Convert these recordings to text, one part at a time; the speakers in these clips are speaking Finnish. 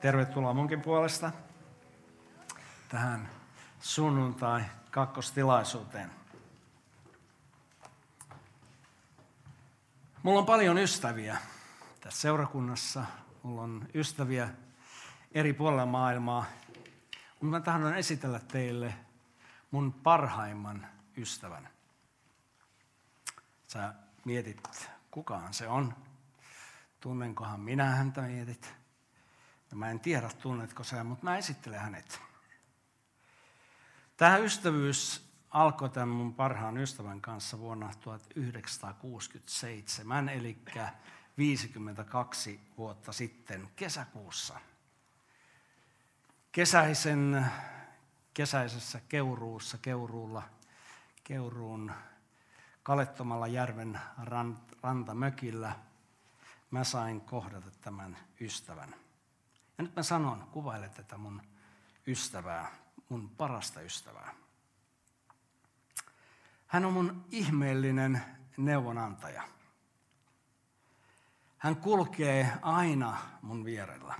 Tervetuloa munkin puolesta tähän sunnuntai kakkostilaisuuteen. Mulla on paljon ystäviä tässä seurakunnassa. Mulla on ystäviä eri puolilla maailmaa. Mutta mä tahdon esitellä teille mun parhaimman ystävän. Sä mietit, kukaan se on. Tunnenkohan minä häntä mietit. Ja mä en tiedä, tunnetko sä, mutta mä esittelen hänet. Tämä ystävyys alkoi tämän mun parhaan ystävän kanssa vuonna 1967, eli 52 vuotta sitten kesäkuussa. Kesäisen, kesäisessä Keuruussa, Keuruulla, Keuruun Kalettomalla järven rantamökillä mä sain kohdata tämän ystävän. Ja nyt mä sanon, kuvaile tätä mun ystävää, mun parasta ystävää. Hän on mun ihmeellinen neuvonantaja. Hän kulkee aina mun vierellä.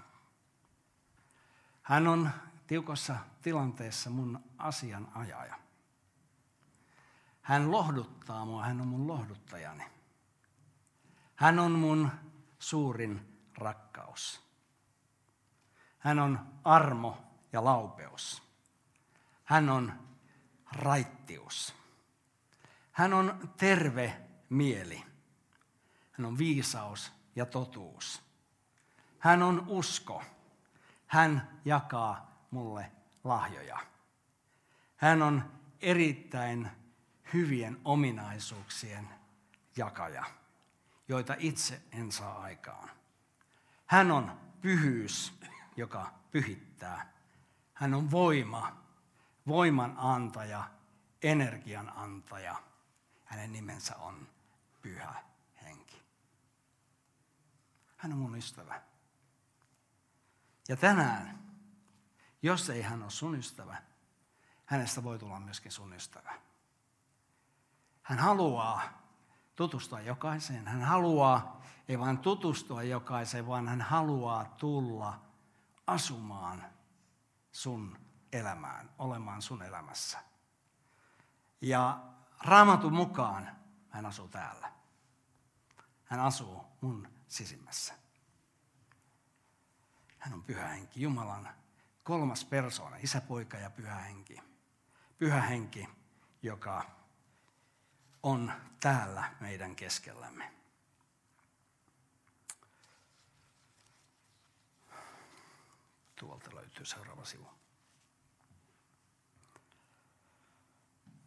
Hän on tiukassa tilanteessa mun asianajaja. Hän lohduttaa mua, hän on mun lohduttajani. Hän on mun suurin rakkaus. Hän on armo ja laupeus. Hän on raittius. Hän on terve mieli. Hän on viisaus ja totuus. Hän on usko. Hän jakaa mulle lahjoja. Hän on erittäin hyvien ominaisuuksien jakaja, joita itse en saa aikaan. Hän on pyhyys, joka pyhittää. Hän on voima, voiman antaja, energian antaja. Hänen nimensä on Pyhä Henki. Hän on mun ystävä. Ja tänään, jos ei hän ole sun ystävä, hänestä voi tulla myöskin sun ystävä. Hän haluaa tutustua jokaiseen. Hän haluaa ei vain tutustua jokaiseen, vaan hän haluaa tulla asumaan sun elämään, olemaan sun elämässä. Ja raamatun mukaan hän asuu täällä. Hän asuu mun sisimmässä. Hän on pyhä henki, Jumalan kolmas persoona, isä, poika ja pyhä henki. Pyhä henki, joka on täällä meidän keskellämme. Tuolta löytyy seuraava sivu.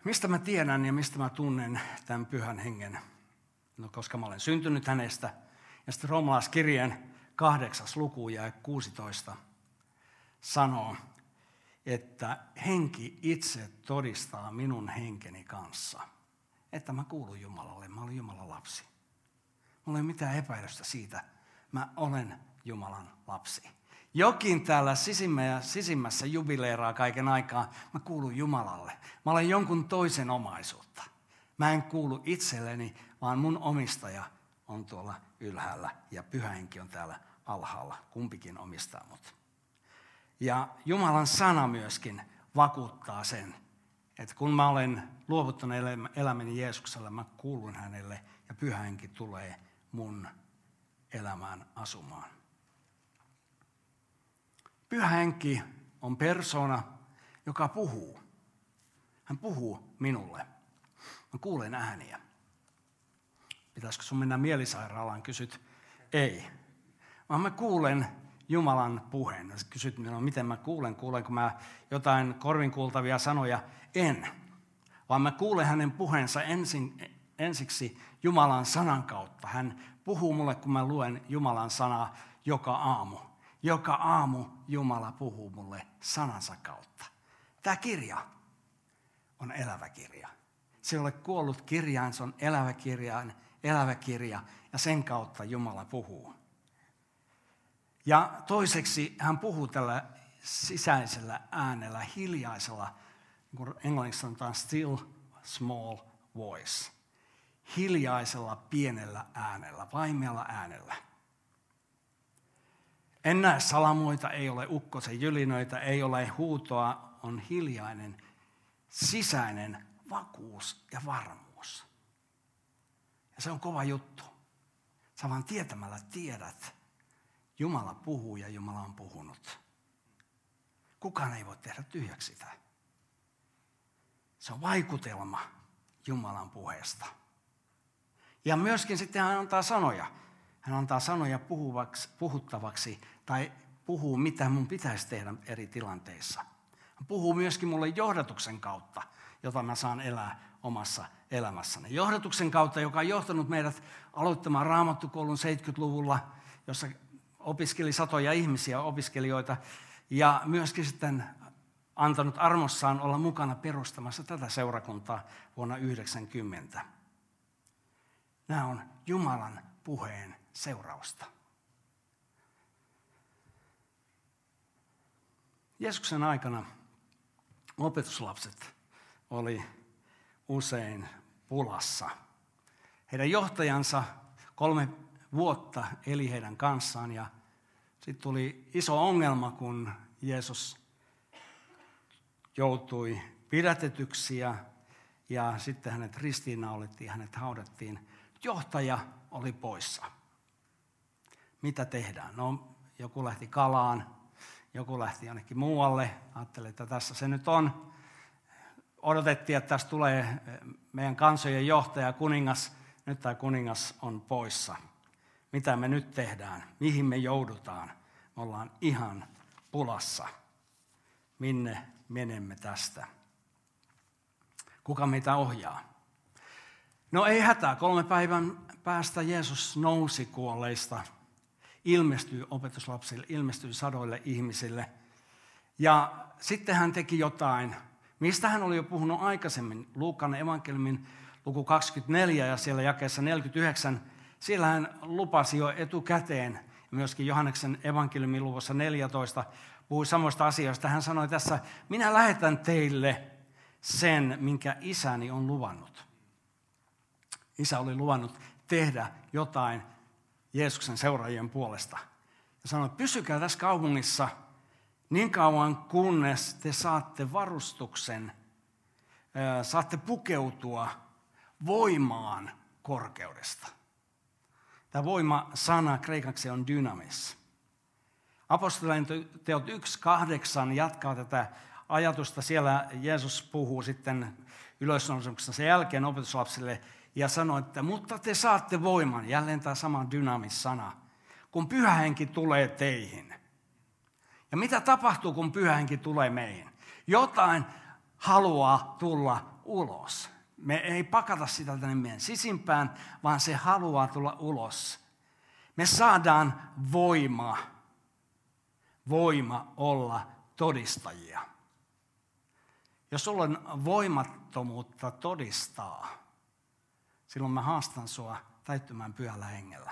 Mistä mä tiedän ja mistä mä tunnen tämän pyhän hengen? No, koska mä olen syntynyt hänestä. Ja sitten roomalaiskirjeen kahdeksas luku ja 16 sanoo, että henki itse todistaa minun henkeni kanssa – että mä kuulun Jumalalle, mä olen Jumalan lapsi. Mulla ei ole mitään epäilystä siitä, mä olen Jumalan lapsi. Jokin täällä sisimmässä jubileeraa kaiken aikaa, mä kuulun Jumalalle. Mä olen jonkun toisen omaisuutta. Mä en kuulu itselleni, vaan mun omistaja on tuolla ylhäällä ja pyhäinkin on täällä alhaalla. Kumpikin omistaa mut. Ja Jumalan sana myöskin vakuuttaa sen, että kun mä olen luovuttanut elämäni Jeesukselle, mä kuulun hänelle ja pyhänkin tulee mun elämään asumaan. Pyhä henki on persona, joka puhuu. Hän puhuu minulle. Mä kuulen ääniä. Pitäisikö sun mennä mielisairaalaan? Kysyt, ei. Vaan mä kuulen Jumalan puheen. Kysyt minua, miten mä kuulen, kuulenko mä jotain korvin kuultavia sanoja? En. Vaan mä kuulen hänen puheensa ensin, ensiksi Jumalan sanan kautta. Hän puhuu mulle, kun mä luen Jumalan sanaa joka aamu. Joka aamu Jumala puhuu mulle sanansa kautta. Tämä kirja on elävä kirja. Se ei ole kuollut kirjaan, se on elävä kirjaan, elävä kirja ja sen kautta Jumala puhuu. Ja toiseksi hän puhuu tällä sisäisellä äänellä, hiljaisella, kuin englanniksi sanotaan still small voice. Hiljaisella pienellä äänellä, vaimealla äänellä. En näe salamoita, ei ole ukkosen jylinöitä, ei ole huutoa, on hiljainen, sisäinen vakuus ja varmuus. Ja se on kova juttu. Sä vaan tietämällä tiedät, Jumala puhuu ja Jumala on puhunut. Kukaan ei voi tehdä tyhjäksi sitä. Se on vaikutelma Jumalan puheesta. Ja myöskin sitten hän antaa sanoja. Hän antaa sanoja puhuvaksi, puhuttavaksi tai puhuu, mitä mun pitäisi tehdä eri tilanteissa. Hän puhuu myöskin mulle johdatuksen kautta, jota mä saan elää omassa elämässäni. Johdatuksen kautta, joka on johtanut meidät aloittamaan raamattukoulun 70-luvulla, jossa opiskeli satoja ihmisiä, opiskelijoita, ja myöskin sitten antanut armossaan olla mukana perustamassa tätä seurakuntaa vuonna 1990. Nämä on Jumalan puheen seurausta. Jeesuksen aikana opetuslapset oli usein pulassa. Heidän johtajansa kolme vuotta eli heidän kanssaan ja sitten tuli iso ongelma, kun Jeesus joutui pidätetyksi ja, ja sitten hänet ristiinnaulittiin, hänet haudattiin. Johtaja oli poissa. Mitä tehdään? No, joku lähti kalaan, joku lähti jonnekin muualle. Ajattelin, että tässä se nyt on. Odotettiin, että tästä tulee meidän kansojen johtaja, kuningas. Nyt tämä kuningas on poissa mitä me nyt tehdään, mihin me joudutaan. Me ollaan ihan pulassa. Minne menemme tästä? Kuka meitä ohjaa? No ei hätää, kolme päivän päästä Jeesus nousi kuolleista, ilmestyi opetuslapsille, ilmestyi sadoille ihmisille. Ja sitten hän teki jotain, mistä hän oli jo puhunut aikaisemmin, Luukan evankeliumin luku 24 ja siellä jakeessa 49, siellä hän lupasi jo etukäteen, myöskin Johanneksen evankeliumin luvussa 14, puhui samoista asioista. Hän sanoi tässä, minä lähetän teille sen, minkä isäni on luvannut. Isä oli luvannut tehdä jotain Jeesuksen seuraajien puolesta. Ja sanoi, pysykää tässä kaupungissa niin kauan, kunnes te saatte varustuksen, saatte pukeutua voimaan korkeudesta. Tämä voima-sana kreikaksi on dynamis. Apostolien teot 1.8 jatkaa tätä ajatusta. Siellä Jeesus puhuu sitten ylösnousemuksen sen jälkeen opetuslapsille ja sanoo, että mutta te saatte voiman, jälleen tämä sama dynamis-sana, kun pyhähenki tulee teihin. Ja mitä tapahtuu, kun pyhähenki tulee meihin? Jotain haluaa tulla ulos. Me ei pakata sitä tänne meidän sisimpään, vaan se haluaa tulla ulos. Me saadaan voima, voima olla todistajia. Jos sulla on voimattomuutta todistaa, silloin mä haastan sua täyttymään pyhällä hengellä,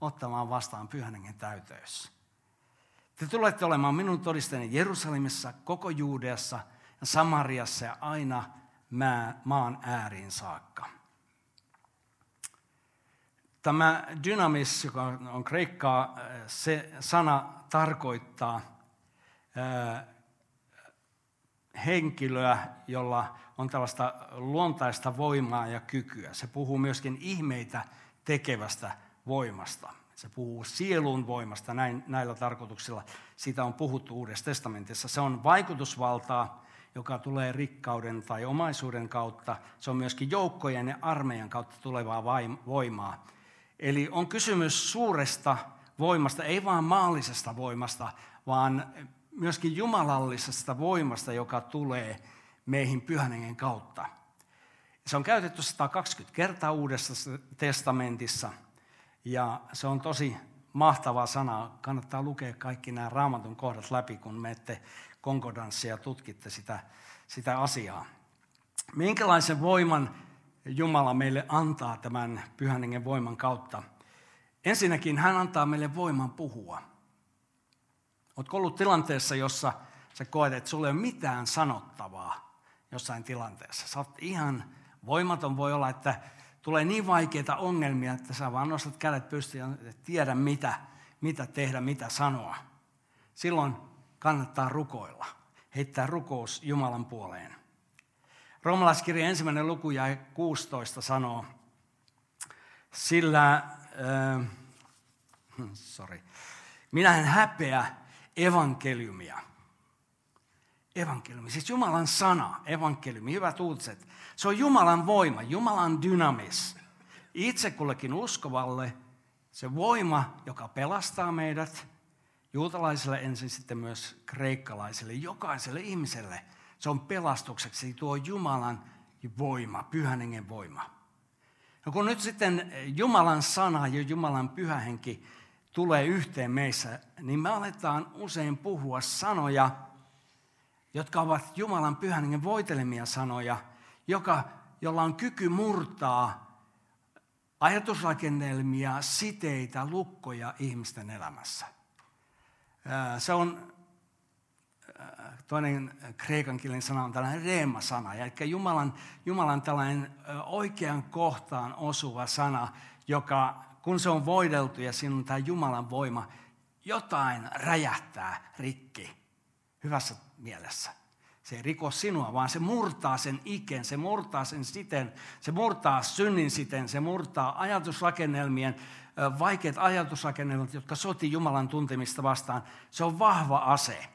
ottamaan vastaan pyhän hengen täyteys. Te tulette olemaan minun todistajani Jerusalemissa, koko Juudeassa ja Samariassa ja aina maan ääriin saakka. Tämä dynamis, joka on kreikkaa, se sana tarkoittaa henkilöä, jolla on tällaista luontaista voimaa ja kykyä. Se puhuu myöskin ihmeitä tekevästä voimasta. Se puhuu sielun voimasta näin, näillä tarkoituksilla. Siitä on puhuttu Uudessa testamentissa. Se on vaikutusvaltaa, joka tulee rikkauden tai omaisuuden kautta. Se on myöskin joukkojen ja armeijan kautta tulevaa voimaa. Eli on kysymys suuresta voimasta, ei vain maallisesta voimasta, vaan myöskin jumalallisesta voimasta, joka tulee meihin pyhän kautta. Se on käytetty 120 kertaa Uudessa testamentissa ja se on tosi mahtava sana. Kannattaa lukea kaikki nämä raamatun kohdat läpi, kun menette konkordanssia ja tutkitte sitä, sitä asiaa. Minkälaisen voiman Jumala meille antaa tämän pyhän hengen voiman kautta? Ensinnäkin hän antaa meille voiman puhua. Oletko ollut tilanteessa, jossa sä koet, että sulla ei ole mitään sanottavaa jossain tilanteessa? Sä oot ihan voimaton, voi olla, että tulee niin vaikeita ongelmia, että sä vaan nostat kädet pystyyn ja tiedä mitä, mitä tehdä, mitä sanoa. Silloin kannattaa rukoilla, heittää rukous Jumalan puoleen. Roomalaiskirjan ensimmäinen luku ja 16 sanoo, sillä, äh, sorry, minä en häpeä evankeliumia. Evankeliumi, siis Jumalan sana, evankeliumi, hyvät uutiset. Se on Jumalan voima, Jumalan dynamis. Itse kullekin uskovalle se voima, joka pelastaa meidät, juutalaisille ensin sitten myös kreikkalaisille, jokaiselle ihmiselle. Se on pelastukseksi tuo Jumalan voima, pyhän hengen voima. No kun nyt sitten Jumalan sana ja Jumalan pyhä henki tulee yhteen meissä, niin me aletaan usein puhua sanoja, jotka ovat Jumalan pyhän hengen voitelemia sanoja, joka, jolla on kyky murtaa ajatusrakennelmia, siteitä, lukkoja ihmisten elämässä. Se on, toinen kreikan kielen sana on tällainen reema-sana, eli Jumalan, Jumalan tällainen oikean kohtaan osuva sana, joka kun se on voideltu ja siinä on tämä Jumalan voima, jotain räjähtää rikki hyvässä mielessä. Se ei riko sinua, vaan se murtaa sen iken, se murtaa sen siten, se murtaa synnin siten, se murtaa ajatusrakennelmien, vaikeat ajatusrakennelmat, jotka soti Jumalan tuntemista vastaan. Se on vahva ase.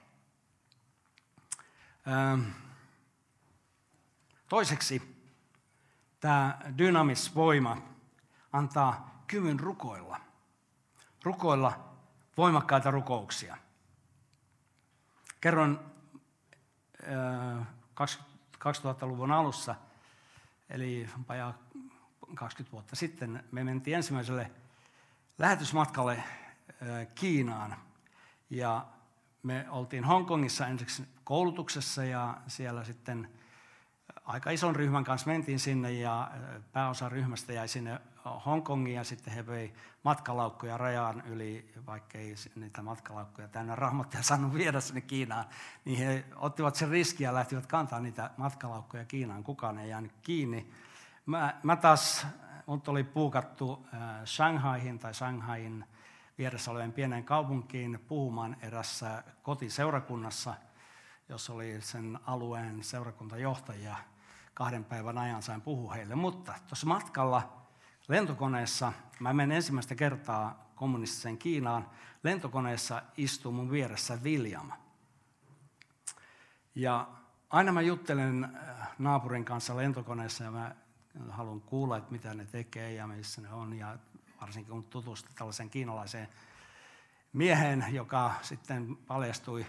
Toiseksi tämä dynamisvoima antaa kyvyn rukoilla. Rukoilla voimakkaita rukouksia. Kerron 2000-luvun alussa, eli vajaa 20 vuotta sitten, me mentiin ensimmäiselle lähetysmatkalle Kiinaan. Ja me oltiin Hongkongissa ensiksi koulutuksessa ja siellä sitten aika ison ryhmän kanssa mentiin sinne ja pääosa ryhmästä jäi sinne Hongkongiin ja sitten he vei matkalaukkuja rajan yli, vaikkei niitä matkalaukkuja täynnä rahmattia saanut viedä sinne Kiinaan, niin he ottivat sen riskiä ja lähtivät kantaa niitä matkalaukkuja Kiinaan. Kukaan ei jäänyt kiinni. Mä, mä taas, mut oli puukattu äh, Shanghaihin tai Shanghain vieressä olevien pienen kaupunkiin puhumaan erässä kotiseurakunnassa, jos oli sen alueen seurakuntajohtaja. Kahden päivän ajan sain puhua heille, mutta tuossa matkalla lentokoneessa, mä menen ensimmäistä kertaa kommunistiseen Kiinaan, lentokoneessa istuu mun vieressä William. Ja aina mä juttelen äh, naapurin kanssa lentokoneessa ja mä haluan kuulla, että mitä ne tekee ja missä ne on. Ja varsinkin kun tutustui tällaiseen kiinalaiseen mieheen, joka sitten paljastui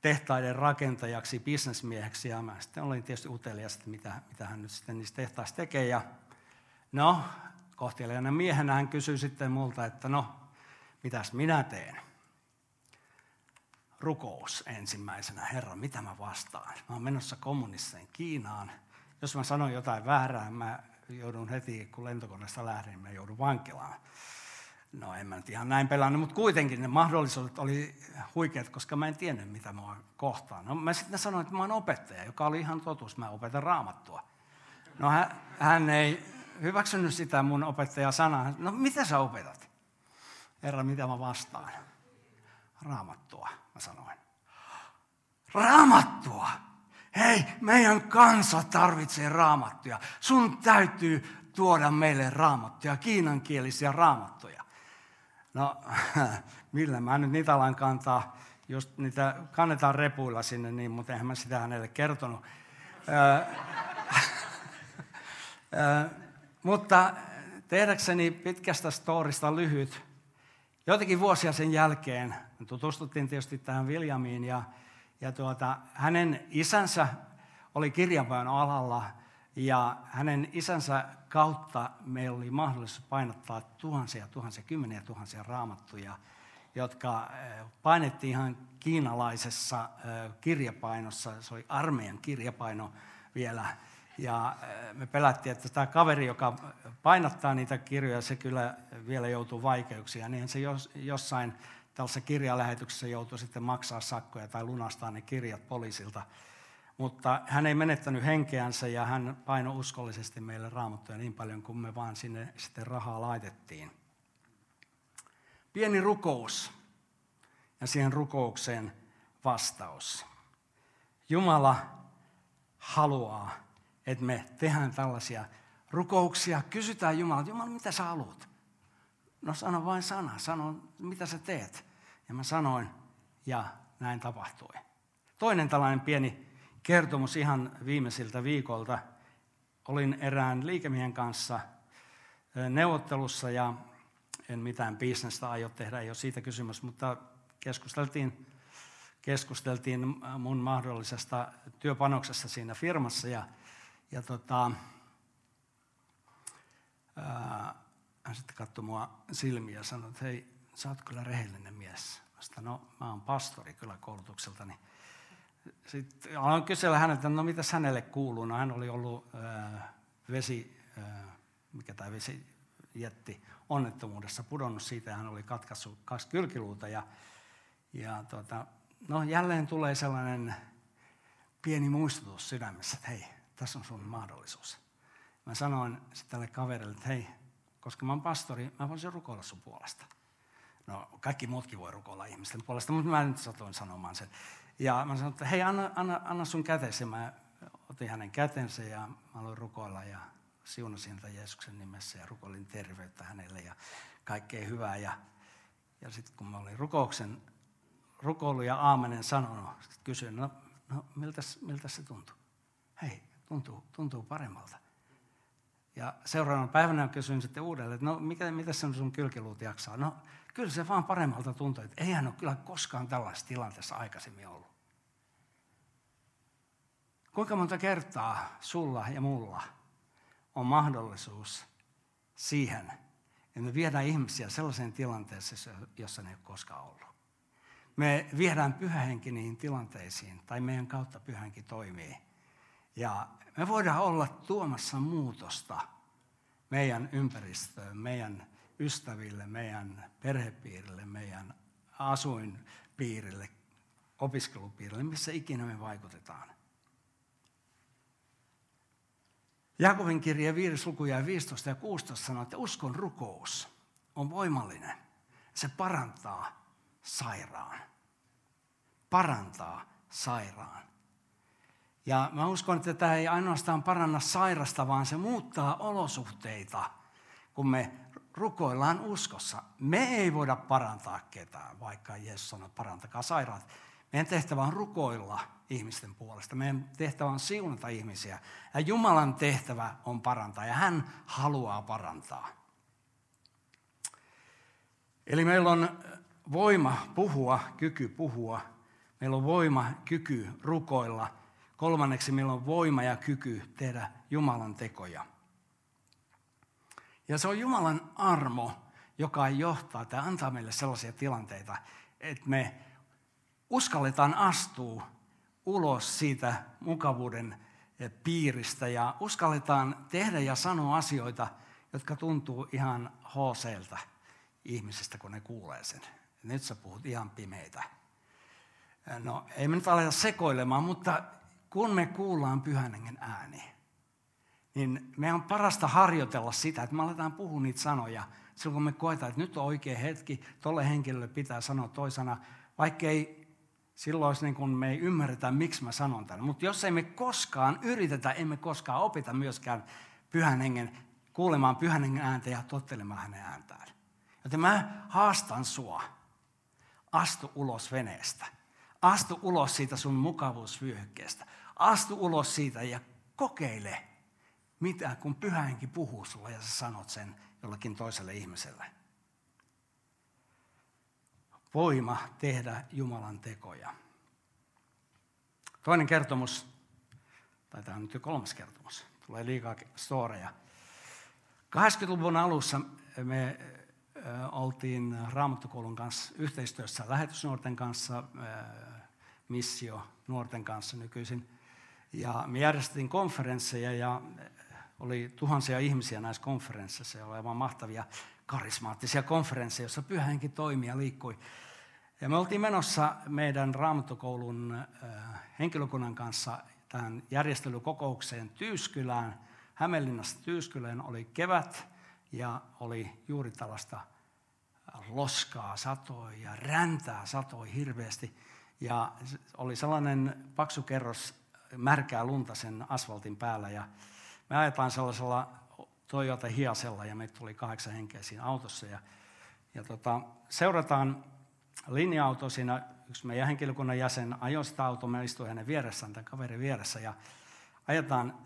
tehtaiden rakentajaksi, bisnesmieheksi. Ja mä sitten olin tietysti utelias, että mitä, mitä hän nyt sitten niissä tehtaissa tekee. Ja no, kohtelijana miehenä hän kysyi sitten multa, että no, mitäs minä teen? Rukous ensimmäisenä, Herra, mitä mä vastaan? Mä oon menossa kommunisteen Kiinaan. Jos mä sanon jotain väärää, mä joudun heti, kun lentokoneesta lähden, mä joudun vankilaan. No en mä nyt ihan näin pelannut, mutta kuitenkin ne mahdollisuudet oli huikeat, koska mä en tiennyt, mitä mua kohtaan. No mä sitten sanoin, että mä oon opettaja, joka oli ihan totuus, mä opetan raamattua. No hän, hän ei hyväksynyt sitä mun opettaja sanaa. No mitä sä opetat? Herra, mitä mä vastaan? Raamattua, mä sanoin. Raamattua! Hei, meidän kansa tarvitsee raamattuja. Sun täytyy tuoda meille raamattuja, kiinankielisiä raamattuja. No, millä mä nyt niitä alan kantaa, just niitä kannetaan repuilla sinne, niin, mutta eihän mä sitä hänelle kertonut. Mutta tehdäkseni pitkästä storista lyhyt, joitakin vuosia sen jälkeen tutustuttiin tietysti tähän Viljamiin ja, ja tuota, hänen isänsä oli kirjanpäin alalla Ja hänen isänsä kautta meillä oli mahdollisuus painottaa tuhansia, tuhansia, kymmeniä tuhansia raamattuja, jotka eh, painettiin ihan kiinalaisessa eh, kirjapainossa. Se oli armeijan kirjapaino vielä. Ja eh, me pelättiin, että tämä kaveri, joka painottaa niitä kirjoja, se kyllä vielä joutuu vaikeuksiin. Niin se jossain tällaisessa kirjalähetyksessä joutui sitten maksaa sakkoja tai lunastaa ne kirjat poliisilta. Mutta hän ei menettänyt henkeänsä ja hän painoi uskollisesti meille raamattuja niin paljon kuin me vaan sinne sitten rahaa laitettiin. Pieni rukous ja siihen rukoukseen vastaus. Jumala haluaa, että me tehdään tällaisia rukouksia. Kysytään Jumalalta, Jumala, mitä sä haluat? No sano vain sana, sano mitä sä teet. Ja mä sanoin, ja näin tapahtui. Toinen tällainen pieni kertomus ihan viimeisiltä viikolta. Olin erään liikemiehen kanssa neuvottelussa ja en mitään bisnestä aio tehdä, ei ole siitä kysymys, mutta keskusteltiin, keskusteltiin mun mahdollisesta työpanoksesta siinä firmassa ja, ja tota, ää, hän sitten katsoi mua silmiä ja sanoi, että hei, sä oot kyllä rehellinen mies. Mä sanoin, no mä oon pastori kyllä koulutukseltani. Sitten aloin kysellä häneltä, no mitäs hänelle kuuluu. No hän oli ollut ää, vesi, ää, mikä tämä vesi jätti onnettomuudessa, pudonnut siitä ja hän oli katkaissut kaksi kylkiluuta. Ja, ja tota, no jälleen tulee sellainen pieni muistutus sydämessä, että hei, tässä on sun mahdollisuus. Mä sanoin tälle kaverille, että hei, koska mä oon pastori, mä voisin rukoilla sun puolesta. No kaikki muutkin voi rukoilla ihmisten puolesta, mutta mä nyt satoin sanomaan sen. Ja mä sanoin, että hei, anna, anna, anna sun kätesi. Mä otin hänen kätensä ja mä aloin rukoilla ja siunasin häntä Jeesuksen nimessä ja rukoilin terveyttä hänelle ja kaikkea hyvää. Ja, ja sitten kun mä olin rukouksen, rukoilu ja aamenen sanonut, kysyin, no, no miltä, miltä se tuntuu? Hei, tuntuu, tuntuu paremmalta. Ja seuraavana päivänä kysyin sitten uudelleen, että no mikä, mitä se sun kylkiluut jaksaa? No kyllä se vaan paremmalta tuntuu, että eihän ole kyllä koskaan tällaisessa tilanteessa aikaisemmin ollut. Kuinka monta kertaa sulla ja mulla on mahdollisuus siihen, että me viedään ihmisiä sellaiseen tilanteeseen, jossa ne ei ole koskaan ollut. Me viedään pyhähenki niihin tilanteisiin, tai meidän kautta pyhänkin toimii. Ja me voidaan olla tuomassa muutosta meidän ympäristöön, meidän ystäville, meidän perhepiirille, meidän asuinpiirille, opiskelupiirille, missä ikinä me vaikutetaan. Jakovin kirja 5 lukuja 15 ja 16 sanoo, että uskon rukous on voimallinen. Se parantaa sairaan. Parantaa sairaan. Ja mä uskon, että tämä ei ainoastaan paranna sairasta, vaan se muuttaa olosuhteita, kun me rukoillaan uskossa. Me ei voida parantaa ketään, vaikka Jeesus sanoo, parantakaa sairaat. Meidän tehtävä on rukoilla ihmisten puolesta. Meidän tehtävä on siunata ihmisiä. Ja Jumalan tehtävä on parantaa, ja hän haluaa parantaa. Eli meillä on voima puhua, kyky puhua. Meillä on voima, kyky rukoilla – Kolmanneksi meillä on voima ja kyky tehdä Jumalan tekoja. Ja se on Jumalan armo, joka johtaa tai antaa meille sellaisia tilanteita, että me uskalletaan astua ulos siitä mukavuuden piiristä ja uskalletaan tehdä ja sanoa asioita, jotka tuntuu ihan hooseilta ihmisistä, kun ne kuulee sen. Nyt sä puhut ihan pimeitä. No, ei me nyt aleta sekoilemaan, mutta kun me kuullaan pyhän hengen ääni, niin me on parasta harjoitella sitä, että me aletaan puhua niitä sanoja silloin, kun me koetaan, että nyt on oikea hetki, tolle henkilölle pitää sanoa toisena, vaikka ei silloin niin kuin me ei ymmärretä, miksi mä sanon tämän. Mutta jos ei me koskaan yritetä, emme koskaan opita myöskään pyhän hengen, kuulemaan pyhän hengen ääntä ja tottelemaan hänen ääntään. Joten mä haastan sua, astu ulos veneestä. Astu ulos siitä sun mukavuusvyöhykkeestä. Astu ulos siitä ja kokeile, mitä kun pyhähenki puhuu sulle ja sä sanot sen jollekin toiselle ihmiselle. Voima tehdä Jumalan tekoja. Toinen kertomus, tai tämä on nyt jo kolmas kertomus, tulee liikaa storeja. 80-luvun alussa me oltiin Raamattokoulun kanssa yhteistyössä lähetysnuorten kanssa, missio nuorten kanssa nykyisin. Ja me järjestettiin konferensseja ja oli tuhansia ihmisiä näissä konferensseissa ja oli aivan mahtavia karismaattisia konferensseja, joissa toimii ja liikkui. Ja me oltiin menossa meidän raamattokoulun henkilökunnan kanssa tähän järjestelykokoukseen Tyyskylään. Hämeenlinnasta Tyyskylään oli kevät ja oli juuri tällaista loskaa satoi ja räntää satoi hirveästi. Ja oli sellainen paksu kerros märkää lunta sen asfaltin päällä ja me ajetaan sellaisella Toyota Hiasella ja meitä tuli kahdeksan henkeä siinä autossa. Ja, ja tota, seurataan linja-auto siinä, yksi meidän henkilökunnan jäsen ajoi sitä autoa, me istuin hänen vieressään, tämän kaverin vieressä, ja ajetaan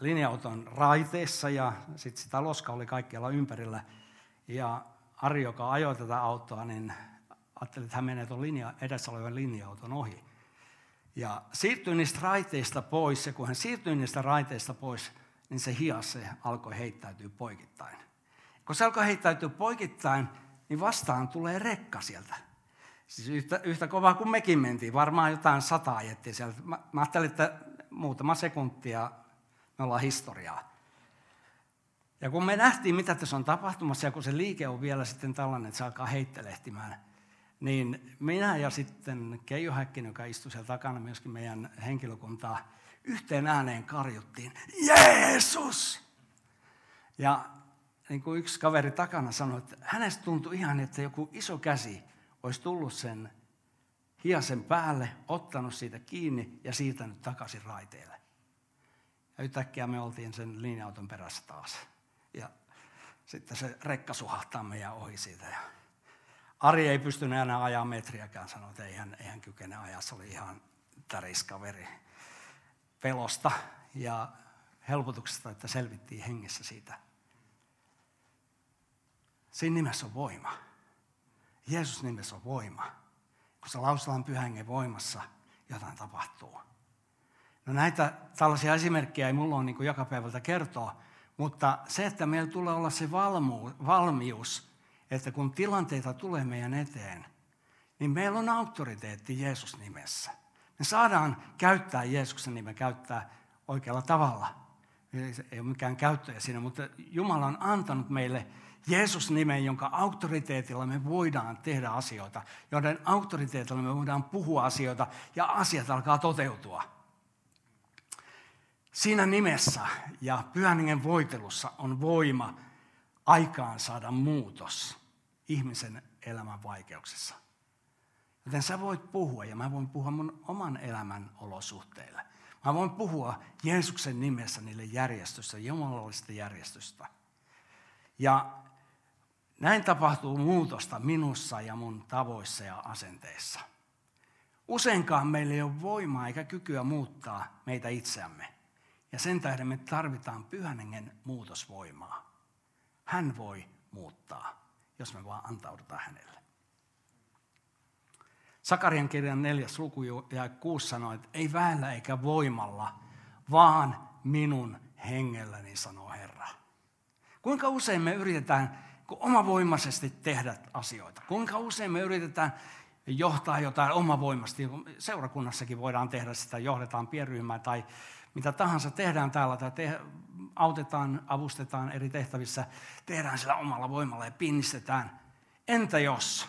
linja-auton raiteessa, ja sitten sitä loska oli kaikkialla ympärillä. Ja Ari, joka ajoi tätä autoa, niin ajatteli, että hän menee tuon linja, edessä olevan linja-auton ohi. Ja siirtyi niistä raiteista pois, ja kun hän siirtyi niistä raiteista pois, niin se hias se alkoi heittäytyä poikittain. Kun se alkoi heittäytyä poikittain, niin vastaan tulee rekka sieltä. Siis yhtä, yhtä kovaa kuin mekin mentiin, varmaan jotain sata ajettiin sieltä. Mä, mä ajattelin, että muutama sekuntia me ollaan historiaa. Ja kun me nähtiin, mitä tässä on tapahtumassa, ja kun se liike on vielä sitten tällainen, että se alkaa heittelehtimään, niin minä ja sitten Keijo Häkkinen, joka istui siellä takana myöskin meidän henkilökuntaa, yhteen ääneen karjuttiin, Jeesus! Ja niin kuin yksi kaveri takana sanoi, että hänestä tuntui ihan, että joku iso käsi olisi tullut sen hiasen päälle, ottanut siitä kiinni ja siirtänyt takaisin raiteille. Ja yhtäkkiä me oltiin sen linja-auton perässä taas. Ja sitten se rekka suhahtaa meidän ohi siitä. Ja Ari ei pystynyt enää ajaa metriäkään, sanoi, että ei hän, ei hän kykene ajaa. Se oli ihan täriskaveri pelosta ja helpotuksesta, että selvittiin hengessä siitä. Siinä nimessä on voima. Jeesus nimessä on voima. Kun se lausutaan pyhän voimassa, jotain tapahtuu. No näitä tällaisia esimerkkejä ei mulla ole niin joka päivältä kertoa, mutta se, että meillä tulee olla se valmius, että kun tilanteita tulee meidän eteen, niin meillä on auktoriteetti Jeesus nimessä. Me saadaan käyttää Jeesuksen nimen, käyttää oikealla tavalla. Ei ole mikään käyttäjä siinä, mutta Jumala on antanut meille Jeesus nimen, jonka auktoriteetilla me voidaan tehdä asioita, joiden auktoriteetilla me voidaan puhua asioita ja asiat alkaa toteutua. Siinä nimessä ja pyhän voitelussa on voima aikaan saada muutos ihmisen elämän vaikeuksissa. Joten sä voit puhua, ja mä voin puhua mun oman elämän olosuhteille. Mä voin puhua Jeesuksen nimessä niille järjestöstä, jumalallista järjestöstä. Ja näin tapahtuu muutosta minussa ja mun tavoissa ja asenteissa. Useinkaan meillä ei ole voimaa eikä kykyä muuttaa meitä itseämme. Ja sen tähden me tarvitaan pyhän muutosvoimaa. Hän voi muuttaa, jos me vaan antaudutaan hänelle. Sakarian kirjan neljäs luku ja kuusi sanoo, että ei väellä eikä voimalla, vaan minun hengelläni, sanoo Herra. Kuinka usein me yritetään omavoimaisesti tehdä asioita? Kuinka usein me yritetään johtaa jotain omavoimasti? Seurakunnassakin voidaan tehdä sitä, johdetaan pienryhmää tai mitä tahansa tehdään täällä tai te, autetaan, avustetaan eri tehtävissä, tehdään sillä omalla voimalla ja pinnistetään. Entä jos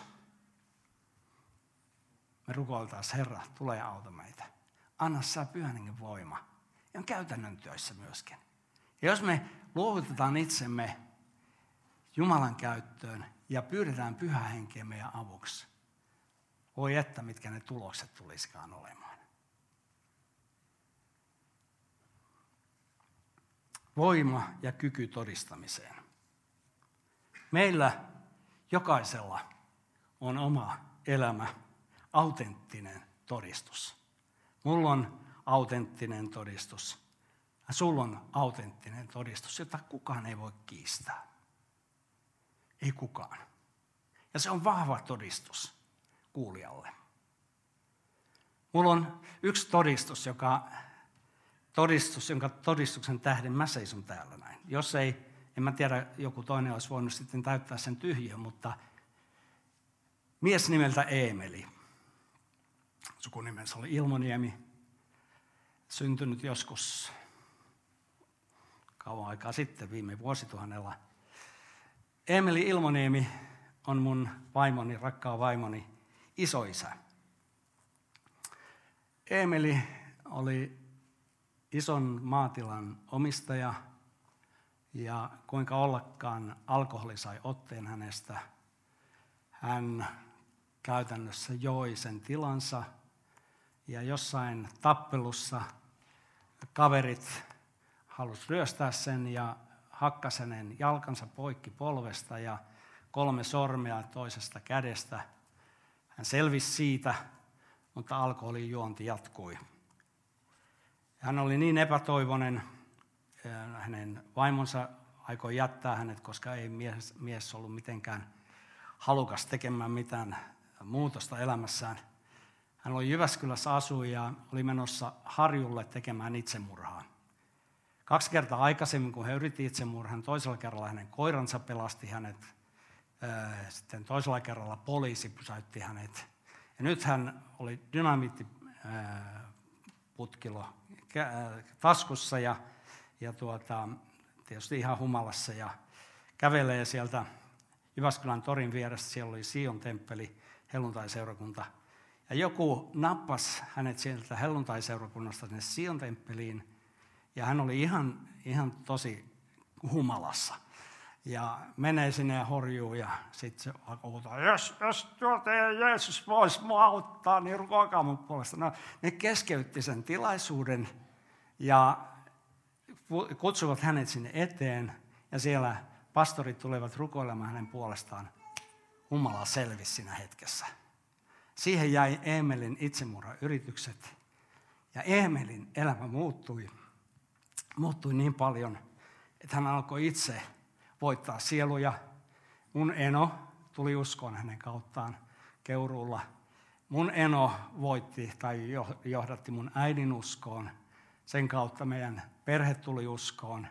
me rukoiltaisiin, Herra, tule ja auta meitä. Anna sä pyhän voima. Ja on käytännön työissä myöskin. Ja jos me luovutetaan itsemme Jumalan käyttöön ja pyydetään pyhä henkeä meidän avuksi, voi että mitkä ne tulokset tulisikaan olemaan. Voima ja kyky todistamiseen. Meillä jokaisella on oma elämä autenttinen todistus. Mulla on autenttinen todistus. Ja sulla on autenttinen todistus, jota kukaan ei voi kiistää. Ei kukaan. Ja se on vahva todistus kuulijalle. Mulla on yksi todistus, joka todistus, jonka todistuksen tähden mä seison täällä näin. Jos ei, en mä tiedä, joku toinen olisi voinut sitten täyttää sen tyhjön, mutta mies nimeltä Eemeli, sukunimensä oli Ilmoniemi, syntynyt joskus kauan aikaa sitten, viime vuosituhannella. Emeli Ilmoniemi on mun vaimoni, rakkaa vaimoni, isoisä. Emeli oli ison maatilan omistaja ja kuinka ollakaan alkoholi sai otteen hänestä. Hän käytännössä joi sen tilansa ja jossain tappelussa kaverit halusi ryöstää sen ja hakkasi hänen jalkansa poikki polvesta ja kolme sormea toisesta kädestä. Hän selvisi siitä, mutta alkoholin juonti jatkui. Hän oli niin epätoivoinen, hänen vaimonsa aikoi jättää hänet, koska ei mies, mies ollut mitenkään halukas tekemään mitään muutosta elämässään. Hän oli Jyväskylässä asu ja oli menossa Harjulle tekemään itsemurhaa. Kaksi kertaa aikaisemmin, kun he yritti itsemurhan, toisella kerralla hänen koiransa pelasti hänet, sitten toisella kerralla poliisi pysäytti hänet. Ja nyt hän oli dynamiittiputkilo taskussa ja, ja tuota, tietysti ihan humalassa ja kävelee sieltä Jyväskylän torin vieressä, siellä oli Sion temppeli, helluntaiseurakunta. Ja joku nappas hänet sieltä helluntaiseurakunnasta sinne Sion temppeliin ja hän oli ihan, ihan tosi humalassa. Ja menee sinne ja horjuu ja sitten se huutaa, jos, jos tuolta Jeesus voisi mua auttaa, niin rukoakaa mun puolesta. No, ne keskeytti sen tilaisuuden ja kutsuvat hänet sinne eteen ja siellä pastorit tulevat rukoilemaan hänen puolestaan. Humala selvisi siinä hetkessä. Siihen jäi Emelin itsemurhayritykset ja Emelin elämä muuttui muuttui niin paljon, että hän alkoi itse voittaa sieluja. Mun eno tuli uskoon hänen kauttaan Keuruulla. Mun eno voitti tai johdatti mun äidin uskoon. Sen kautta meidän perhe tuli uskoon.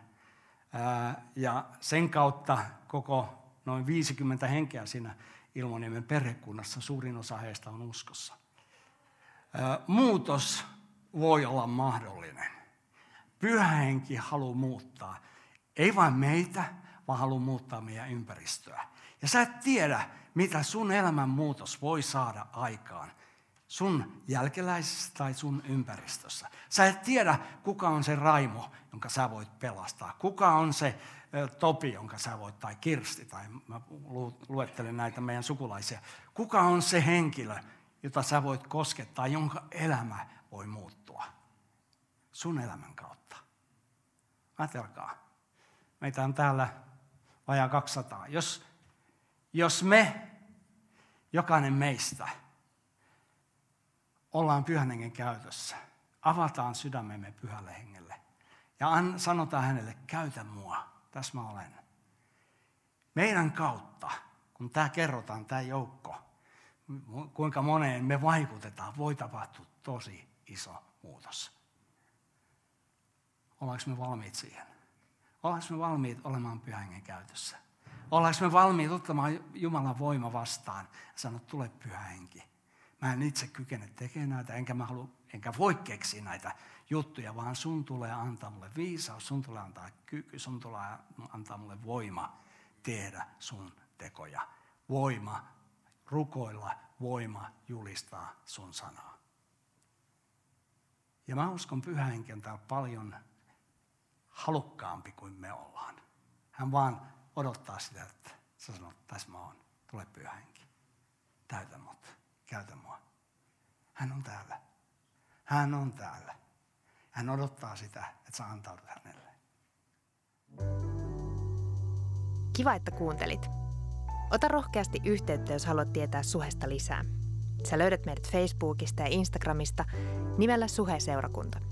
Ja sen kautta koko noin 50 henkeä siinä Ilmoniemen perhekunnassa, suurin osa heistä on uskossa. Muutos voi olla mahdollinen. Pyhä henki haluaa muuttaa. Ei vain meitä, vaan haluaa muuttaa meidän ympäristöä. Ja sä et tiedä, mitä sun elämän muutos voi saada aikaan sun jälkeläisessä tai sun ympäristössä. Sä et tiedä, kuka on se Raimo, jonka sä voit pelastaa. Kuka on se Topi, jonka sä voit, tai Kirsti, tai mä luettelen näitä meidän sukulaisia. Kuka on se henkilö, jota sä voit koskettaa, jonka elämä voi muuttua? Sun elämän kautta. Ajatelkaa. Meitä on täällä vajaa 200. Jos, jos me, jokainen meistä, ollaan pyhän hengen käytössä, avataan sydämemme pyhälle hengelle ja an, sanotaan hänelle, käytä mua, tässä mä olen. Meidän kautta, kun tämä kerrotaan, tämä joukko, kuinka moneen me vaikutetaan, voi tapahtua tosi iso muutos. Ollaanko me valmiit siihen? Ollaanko me valmiit olemaan pyhän käytössä? Ollaanko me valmiit ottamaan Jumalan voima vastaan ja sanoa, tule pyhä henki. Mä en itse kykene tekemään näitä, enkä, mä halu, enkä voi keksiä näitä juttuja, vaan sun tulee antaa mulle viisaus, sun tulee antaa kyky, sun tulee antaa mulle voima tehdä sun tekoja. Voima rukoilla, voima julistaa sun sanaa. Ja mä uskon pyhä henki on täällä paljon halukkaampi kuin me ollaan. Hän vaan odottaa sitä, että sä sanot, tässä mä oon, tule pyhä henki. Täytä mut, käytä mua. Hän on täällä. Hän on täällä. Hän odottaa sitä, että sä antaudut hänelle. Kiva, että kuuntelit. Ota rohkeasti yhteyttä, jos haluat tietää suhesta lisää. Sä löydät meidät Facebookista ja Instagramista nimellä Suhe-seurakunta.